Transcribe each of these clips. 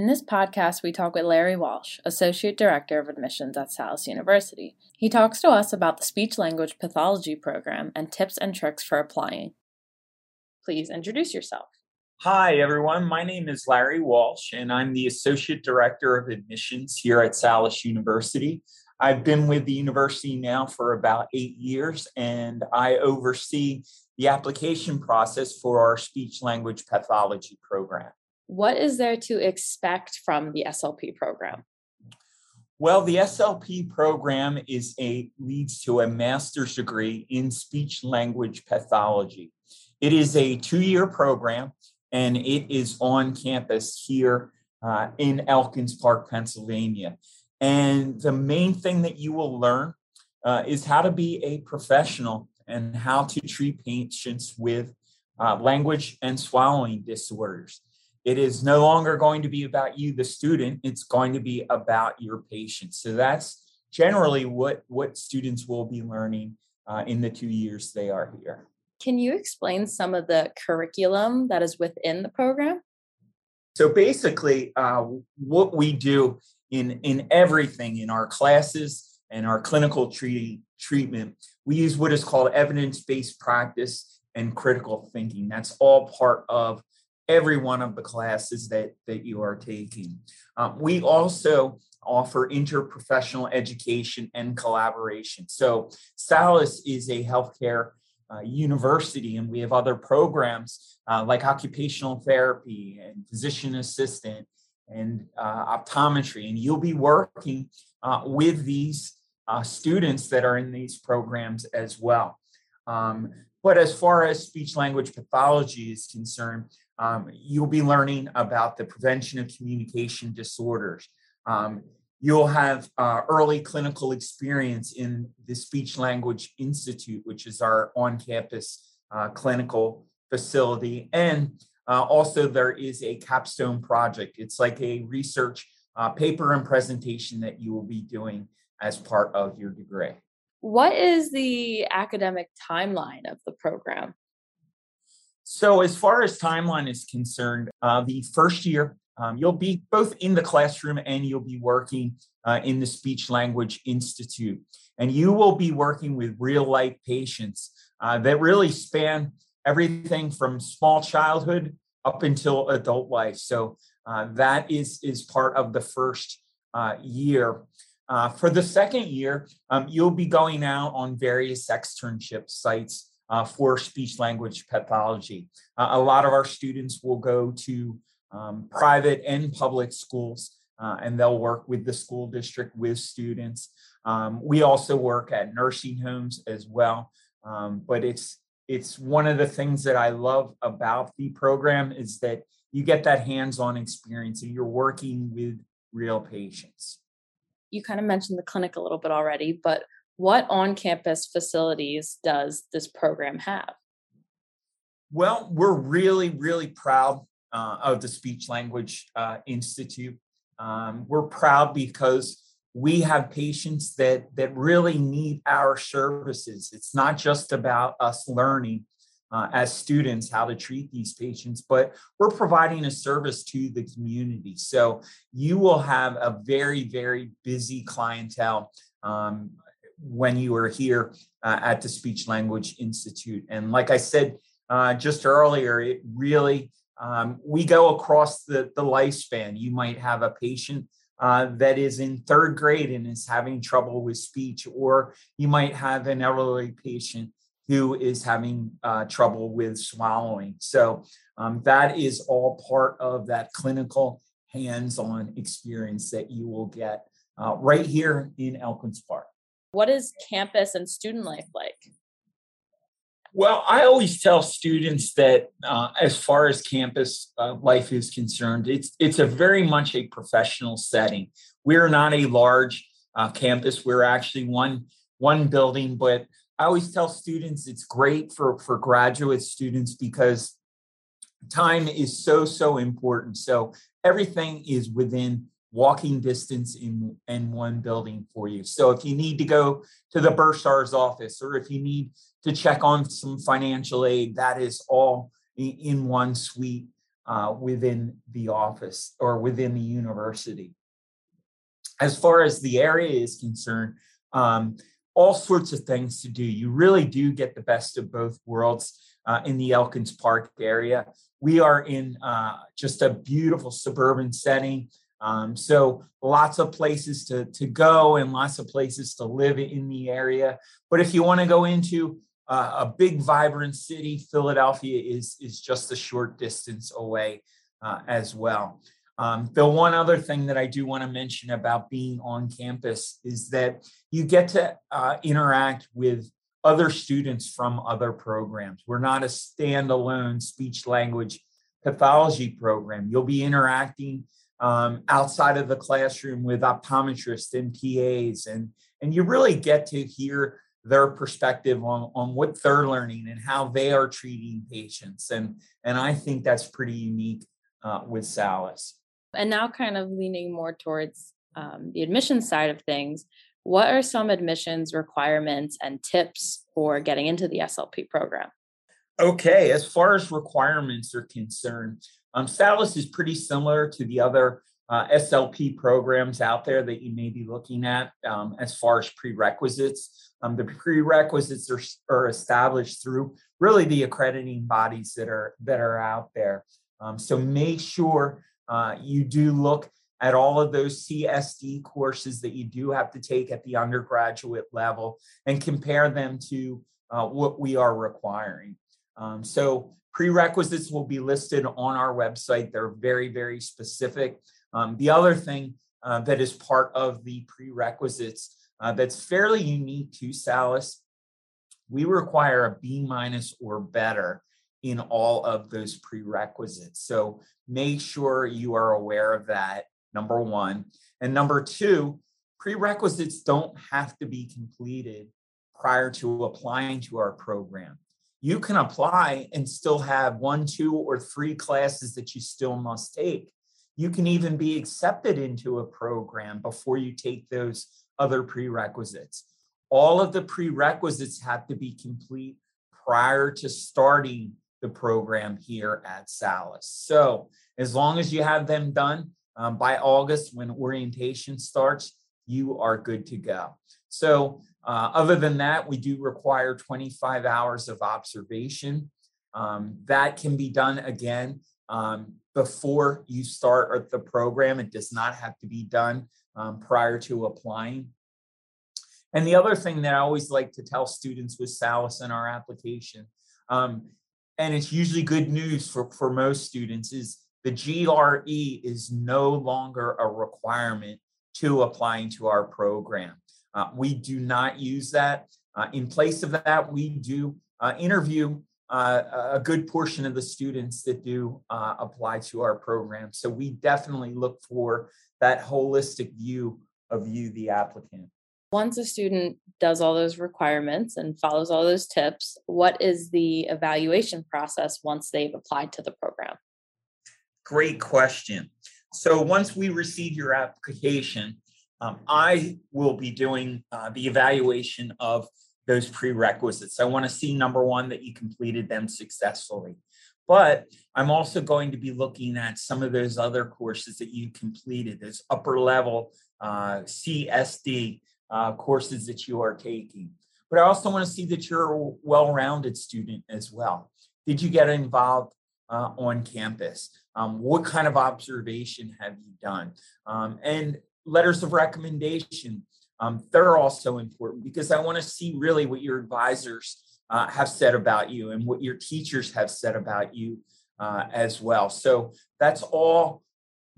In this podcast, we talk with Larry Walsh, Associate Director of Admissions at Salus University. He talks to us about the speech language pathology program and tips and tricks for applying. Please introduce yourself. Hi, everyone. My name is Larry Walsh, and I'm the Associate Director of Admissions here at Salus University. I've been with the university now for about eight years, and I oversee the application process for our speech language pathology program. What is there to expect from the SLP program? Well, the SLP program is a leads to a master's degree in speech language pathology. It is a two-year program and it is on campus here uh, in Elkins Park, Pennsylvania. And the main thing that you will learn uh, is how to be a professional and how to treat patients with uh, language and swallowing disorders. It is no longer going to be about you, the student, it's going to be about your patient. So that's generally what, what students will be learning uh, in the two years they are here. Can you explain some of the curriculum that is within the program? So basically, uh, what we do in, in everything in our classes and our clinical treating, treatment, we use what is called evidence based practice and critical thinking. That's all part of every one of the classes that, that you are taking. Um, we also offer interprofessional education and collaboration. So, Salus is a healthcare uh, university, and we have other programs uh, like occupational therapy and physician assistant and uh, optometry. And you'll be working uh, with these uh, students that are in these programs as well. Um, but as far as speech language pathology is concerned, um, you'll be learning about the prevention of communication disorders. Um, you'll have uh, early clinical experience in the Speech Language Institute, which is our on campus uh, clinical facility. And uh, also, there is a capstone project. It's like a research uh, paper and presentation that you will be doing as part of your degree. What is the academic timeline of the program? So, as far as timeline is concerned, uh, the first year um, you'll be both in the classroom and you'll be working uh, in the Speech Language Institute. And you will be working with real life patients uh, that really span everything from small childhood up until adult life. So uh, that is, is part of the first uh, year. Uh, for the second year, um, you'll be going out on various externship sites uh, for speech language pathology. a lot of our students will go to um, private and public schools, uh, and they'll work with the school district with students. Um, we also work at nursing homes as well, um, but it's it's one of the things that I love about the program is that you get that hands-on experience and you're working with real patients. You kind of mentioned the clinic a little bit already, but what on-campus facilities does this program have? Well, we're really, really proud uh, of the Speech Language uh, Institute. Um, we're proud because we have patients that that really need our services. It's not just about us learning uh, as students how to treat these patients, but we're providing a service to the community. So you will have a very very busy clientele. Um, when you are here uh, at the Speech Language Institute. And like I said uh, just earlier, it really um, we go across the, the lifespan. You might have a patient uh, that is in third grade and is having trouble with speech, or you might have an elderly patient who is having uh, trouble with swallowing. So um, that is all part of that clinical hands-on experience that you will get uh, right here in Elkins Park. What is campus and student life like? Well, I always tell students that uh, as far as campus uh, life is concerned, it's it's a very much a professional setting. We're not a large uh, campus. We're actually one one building, but I always tell students it's great for for graduate students because time is so so important. So everything is within walking distance in in one building for you. So if you need to go to the bursar's office or if you need to check on some financial aid, that is all in one suite uh, within the office or within the university. As far as the area is concerned, um, all sorts of things to do. You really do get the best of both worlds uh, in the Elkins Park area. We are in uh, just a beautiful suburban setting. Um, so lots of places to, to go and lots of places to live in the area. But if you want to go into uh, a big, vibrant city, Philadelphia is, is just a short distance away uh, as well. Um, the one other thing that I do want to mention about being on campus is that you get to uh, interact with other students from other programs. We're not a standalone speech language pathology program. You'll be interacting um, outside of the classroom with optometrists and PAs, and, and you really get to hear their perspective on, on what they're learning and how they are treating patients. And, and I think that's pretty unique uh, with Salus. And now, kind of leaning more towards um, the admissions side of things, what are some admissions requirements and tips for getting into the SLP program? Okay, as far as requirements are concerned, um, Salus is pretty similar to the other uh, SLP programs out there that you may be looking at um, as far as prerequisites. Um, the prerequisites are, are established through really the accrediting bodies that are that are out there. Um, so make sure uh, you do look at all of those CSD courses that you do have to take at the undergraduate level and compare them to uh, what we are requiring. Um, so prerequisites will be listed on our website. They're very, very specific. Um, the other thing uh, that is part of the prerequisites uh, that's fairly unique to Salus, we require a B minus or better in all of those prerequisites. So make sure you are aware of that, number one. And number two, prerequisites don't have to be completed prior to applying to our program. You can apply and still have one, two, or three classes that you still must take. You can even be accepted into a program before you take those other prerequisites. All of the prerequisites have to be complete prior to starting the program here at Salus. So as long as you have them done um, by August when orientation starts, you are good to go. So uh, other than that, we do require 25 hours of observation. Um, that can be done again um, before you start the program. It does not have to be done um, prior to applying. And the other thing that I always like to tell students with Salus in our application um, and it's usually good news for, for most students, is the GRE is no longer a requirement to applying to our program. Uh, we do not use that. Uh, in place of that, we do uh, interview uh, a good portion of the students that do uh, apply to our program. So we definitely look for that holistic view of you, the applicant. Once a student does all those requirements and follows all those tips, what is the evaluation process once they've applied to the program? Great question. So once we receive your application, um, I will be doing uh, the evaluation of those prerequisites. I want to see number one, that you completed them successfully. But I'm also going to be looking at some of those other courses that you completed, those upper level uh, CSD uh, courses that you are taking. But I also want to see that you're a well rounded student as well. Did you get involved uh, on campus? Um, what kind of observation have you done? Um, and letters of recommendation, um, they're also important because I want to see really what your advisors uh, have said about you and what your teachers have said about you uh, as well. So that's all,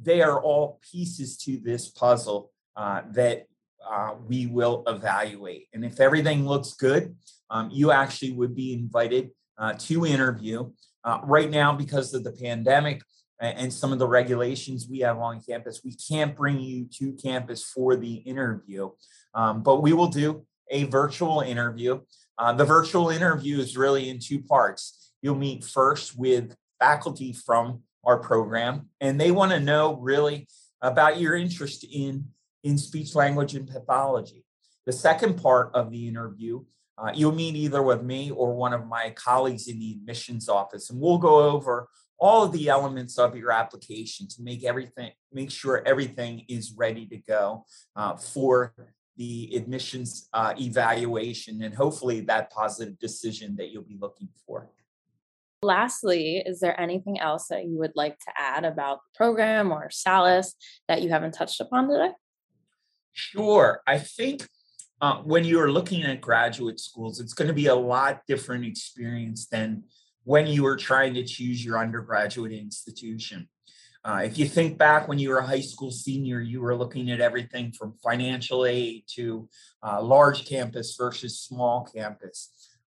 they are all pieces to this puzzle uh, that uh, we will evaluate. And if everything looks good, um, you actually would be invited uh, to interview. Uh, right now, because of the pandemic and some of the regulations we have on campus, we can't bring you to campus for the interview, um, but we will do a virtual interview. Uh, the virtual interview is really in two parts. You'll meet first with faculty from our program, and they want to know really about your interest in in speech language and pathology. The second part of the interview, uh, you'll meet either with me or one of my colleagues in the admissions office, and we'll go over all of the elements of your application to make everything, make sure everything is ready to go uh, for the admissions uh, evaluation and hopefully that positive decision that you'll be looking for. Lastly, is there anything else that you would like to add about the program or SALUS that you haven't touched upon today? Sure. I think uh, when you're looking at graduate schools, it's going to be a lot different experience than when you were trying to choose your undergraduate institution. Uh, if you think back when you were a high school senior, you were looking at everything from financial aid to uh, large campus versus small campus.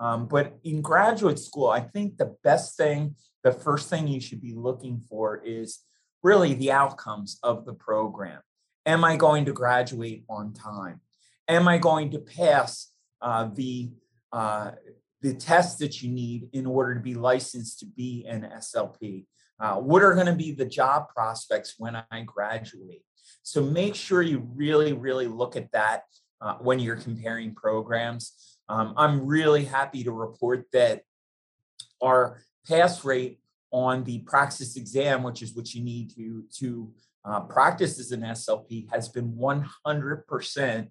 Um, but in graduate school, I think the best thing, the first thing you should be looking for is really the outcomes of the program. Am I going to graduate on time? Am I going to pass uh, the uh, the tests that you need in order to be licensed to be an SLP? Uh, what are going to be the job prospects when I graduate? So make sure you really, really look at that uh, when you're comparing programs. Um, I'm really happy to report that our pass rate on the praxis exam, which is what you need to, to uh, practice as an SLP, has been 100%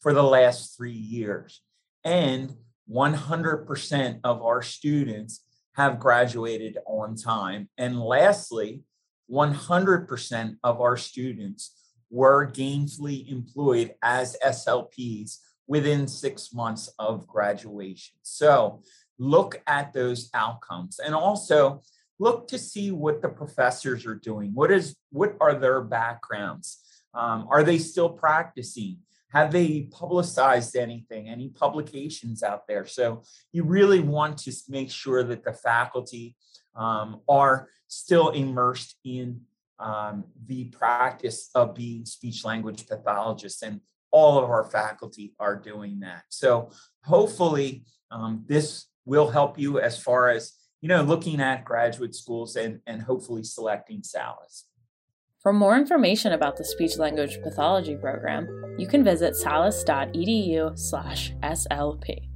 for the last three years. And 100% of our students have graduated on time. And lastly, 100% of our students were gainfully employed as SLPs within six months of graduation. So look at those outcomes and also look to see what the professors are doing. What is what are their backgrounds? Um, are they still practicing? Have they publicized anything, any publications out there? So you really want to make sure that the faculty um, are still immersed in um, the practice of being speech language pathologists. And all of our faculty are doing that. So hopefully um, this will help you as far as you know looking at graduate schools and, and hopefully selecting SALUS. For more information about the speech language pathology program, you can visit salus.edu/slp.